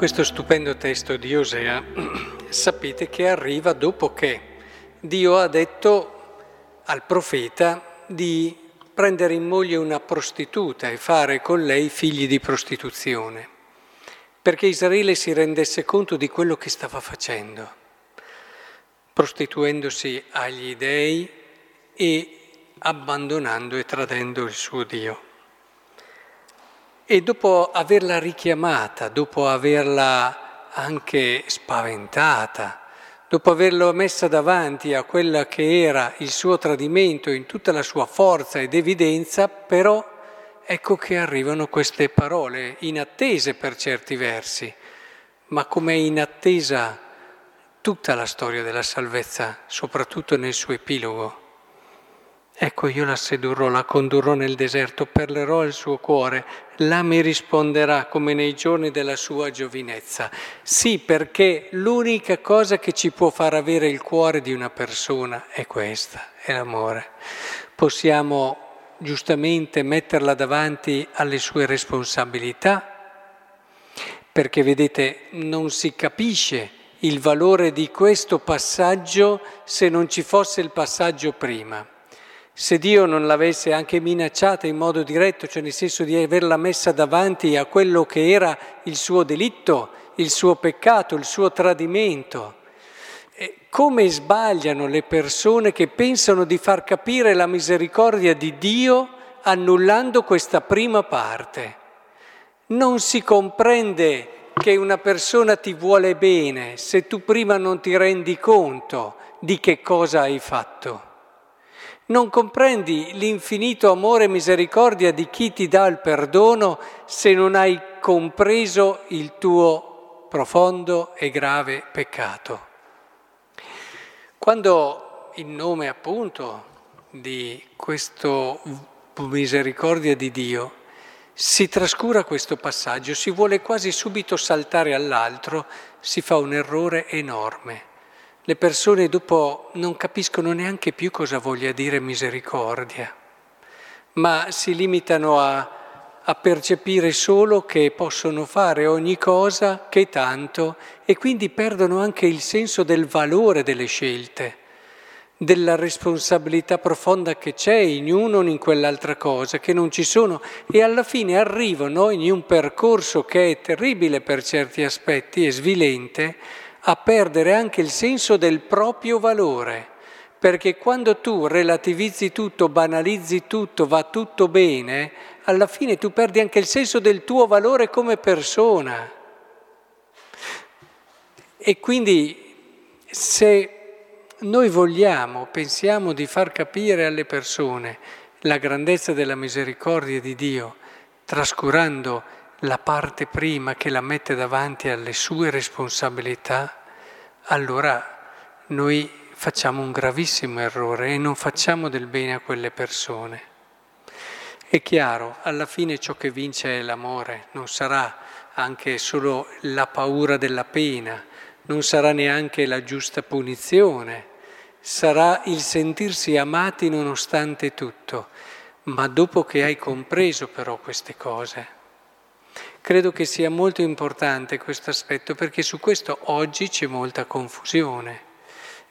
Questo stupendo testo di Osea sapete che arriva dopo che Dio ha detto al profeta di prendere in moglie una prostituta e fare con lei figli di prostituzione, perché Israele si rendesse conto di quello che stava facendo, prostituendosi agli dei e abbandonando e tradendo il suo Dio. E dopo averla richiamata, dopo averla anche spaventata, dopo averla messa davanti a quella che era il suo tradimento in tutta la sua forza ed evidenza, però ecco che arrivano queste parole, inattese per certi versi, ma come è inattesa tutta la storia della salvezza, soprattutto nel suo epilogo. Ecco, io la sedurrò, la condurrò nel deserto, perlerò il suo cuore, là mi risponderà come nei giorni della sua giovinezza. Sì, perché l'unica cosa che ci può far avere il cuore di una persona è questa, è l'amore. Possiamo giustamente metterla davanti alle sue responsabilità, perché vedete, non si capisce il valore di questo passaggio se non ci fosse il passaggio prima. Se Dio non l'avesse anche minacciata in modo diretto, cioè nel senso di averla messa davanti a quello che era il suo delitto, il suo peccato, il suo tradimento, come sbagliano le persone che pensano di far capire la misericordia di Dio annullando questa prima parte. Non si comprende che una persona ti vuole bene se tu prima non ti rendi conto di che cosa hai fatto. Non comprendi l'infinito amore e misericordia di chi ti dà il perdono se non hai compreso il tuo profondo e grave peccato. Quando in nome appunto di questa misericordia di Dio si trascura questo passaggio, si vuole quasi subito saltare all'altro, si fa un errore enorme. Le persone dopo non capiscono neanche più cosa voglia dire misericordia, ma si limitano a, a percepire solo che possono fare ogni cosa che tanto e quindi perdono anche il senso del valore delle scelte, della responsabilità profonda che c'è in uno o in quell'altra cosa, che non ci sono e alla fine arrivano in un percorso che è terribile per certi aspetti e svilente a perdere anche il senso del proprio valore, perché quando tu relativizzi tutto, banalizzi tutto, va tutto bene, alla fine tu perdi anche il senso del tuo valore come persona. E quindi se noi vogliamo, pensiamo di far capire alle persone la grandezza della misericordia di Dio, trascurando la parte prima che la mette davanti alle sue responsabilità, allora noi facciamo un gravissimo errore e non facciamo del bene a quelle persone. È chiaro, alla fine ciò che vince è l'amore, non sarà anche solo la paura della pena, non sarà neanche la giusta punizione, sarà il sentirsi amati nonostante tutto, ma dopo che hai compreso però queste cose Credo che sia molto importante questo aspetto perché su questo oggi c'è molta confusione.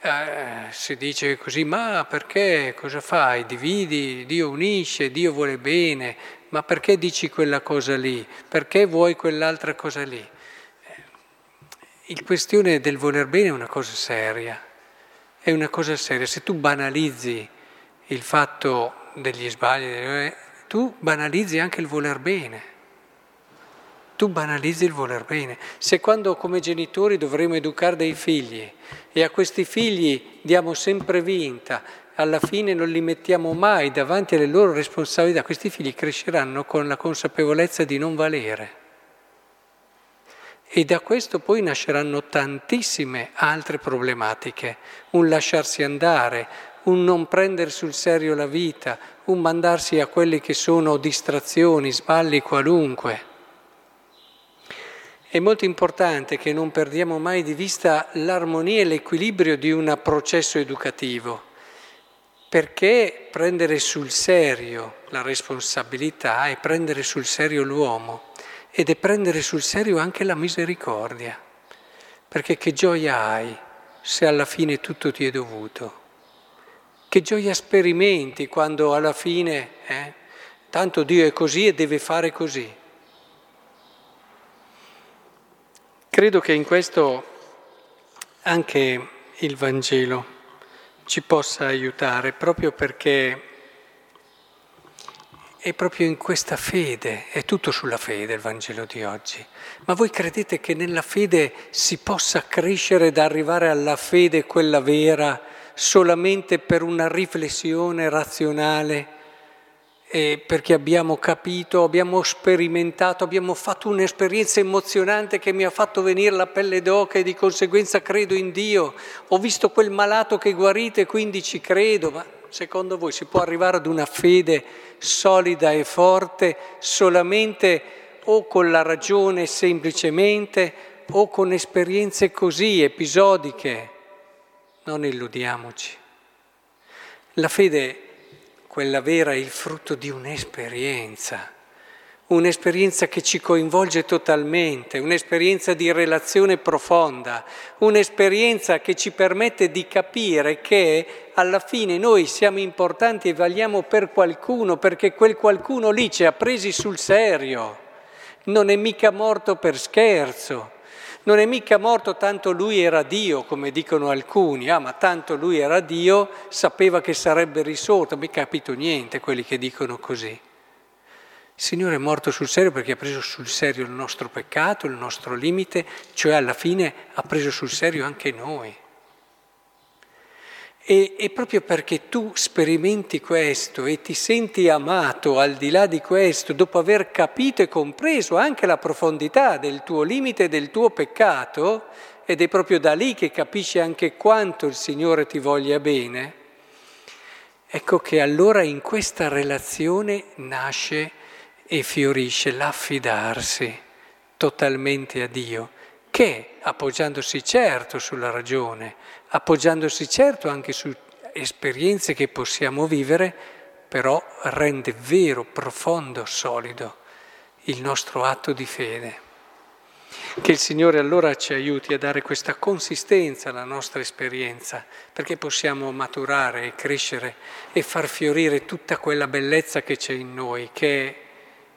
Eh, si dice così, ma perché cosa fai? Dividi, Dio unisce, Dio vuole bene, ma perché dici quella cosa lì? Perché vuoi quell'altra cosa lì? Eh, il questione del voler bene è una cosa seria, è una cosa seria. Se tu banalizzi il fatto degli sbagli, eh, tu banalizzi anche il voler bene tu banalizzi il voler bene. Se quando come genitori dovremo educare dei figli e a questi figli diamo sempre vinta, alla fine non li mettiamo mai davanti alle loro responsabilità, questi figli cresceranno con la consapevolezza di non valere. E da questo poi nasceranno tantissime altre problematiche, un lasciarsi andare, un non prendere sul serio la vita, un mandarsi a quelle che sono distrazioni, sballi qualunque. È molto importante che non perdiamo mai di vista l'armonia e l'equilibrio di un processo educativo, perché prendere sul serio la responsabilità e prendere sul serio l'uomo ed è prendere sul serio anche la misericordia, perché che gioia hai se alla fine tutto ti è dovuto? Che gioia sperimenti quando alla fine, eh, tanto Dio è così e deve fare così. Credo che in questo anche il Vangelo ci possa aiutare, proprio perché è proprio in questa fede, è tutto sulla fede il Vangelo di oggi. Ma voi credete che nella fede si possa crescere ed arrivare alla fede quella vera solamente per una riflessione razionale? E perché abbiamo capito, abbiamo sperimentato, abbiamo fatto un'esperienza emozionante che mi ha fatto venire la pelle d'oca e di conseguenza credo in Dio. Ho visto quel malato che guarite quindi ci credo, ma secondo voi si può arrivare ad una fede solida e forte solamente o con la ragione semplicemente o con esperienze così episodiche? Non illudiamoci. La fede, quella vera, è il frutto di un'esperienza un'esperienza che ci coinvolge totalmente, un'esperienza di relazione profonda, un'esperienza che ci permette di capire che alla fine noi siamo importanti e valiamo per qualcuno, perché quel qualcuno lì ci ha presi sul serio, non è mica morto per scherzo. Non è mica morto tanto lui era Dio, come dicono alcuni, ah ma tanto lui era Dio, sapeva che sarebbe risorto, mica capito niente quelli che dicono così. Il Signore è morto sul serio perché ha preso sul serio il nostro peccato, il nostro limite, cioè alla fine ha preso sul serio anche noi. E, e, proprio perché tu sperimenti questo e ti senti amato al di là di questo, dopo aver capito e compreso anche la profondità del tuo limite e del tuo peccato, ed è proprio da lì che capisci anche quanto il Signore ti voglia bene, ecco che allora in questa relazione nasce e fiorisce l'affidarsi totalmente a Dio, che appoggiandosi certo sulla ragione, appoggiandosi certo anche su esperienze che possiamo vivere, però rende vero, profondo, solido il nostro atto di fede. Che il Signore allora ci aiuti a dare questa consistenza alla nostra esperienza, perché possiamo maturare e crescere e far fiorire tutta quella bellezza che c'è in noi, che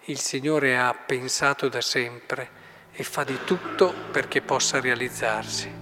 il Signore ha pensato da sempre e fa di tutto perché possa realizzarsi.